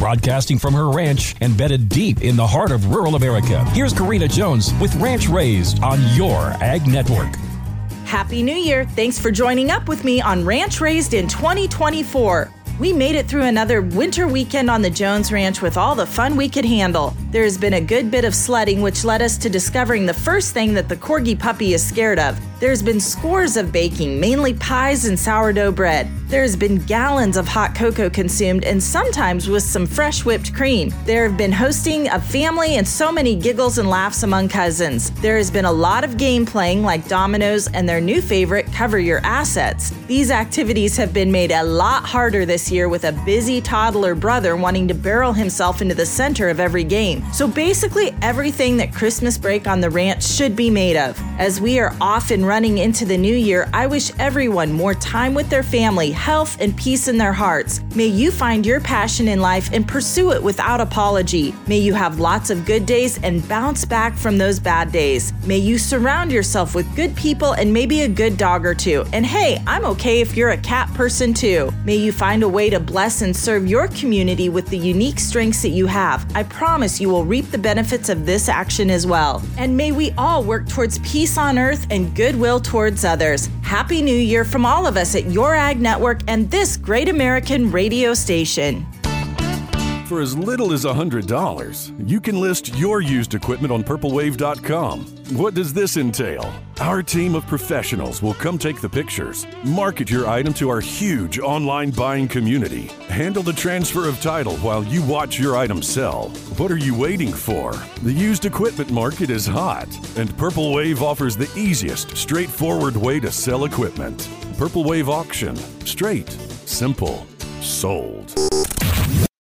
Broadcasting from her ranch embedded deep in the heart of rural America, here's Karina Jones with Ranch Raised on your Ag Network. Happy New Year. Thanks for joining up with me on Ranch Raised in 2024. We made it through another winter weekend on the Jones Ranch with all the fun we could handle. There has been a good bit of sledding, which led us to discovering the first thing that the corgi puppy is scared of. There's been scores of baking, mainly pies and sourdough bread. There's been gallons of hot cocoa consumed, and sometimes with some fresh whipped cream. There have been hosting of family and so many giggles and laughs among cousins. There has been a lot of game playing, like dominoes and their new favorite, Cover Your Assets. These activities have been made a lot harder this year with a busy toddler brother wanting to barrel himself into the center of every game. So basically, everything that Christmas break on the ranch should be made of. As we are off and running into the new year, I wish everyone more time with their family, health, and peace in their hearts. May you find your passion in life and pursue it without apology. May you have lots of good days and bounce back from those bad days. May you surround yourself with good people and maybe a good dog or two. And hey, I'm okay if you're a cat person too. May you find a way to bless and serve your community with the unique strengths that you have. I promise you will reap the benefits of this action as well. And may we all work towards peace on earth and goodwill towards others. Happy New Year from all of us at Your Ag Network and this great American radio station. For as little as $100, you can list your used equipment on purplewave.com. What does this entail? Our team of professionals will come take the pictures, market your item to our huge online buying community, handle the transfer of title while you watch your item sell. What are you waiting for? The used equipment market is hot, and Purple Wave offers the easiest, straightforward way to sell equipment. Purple Wave Auction. Straight, simple, sold.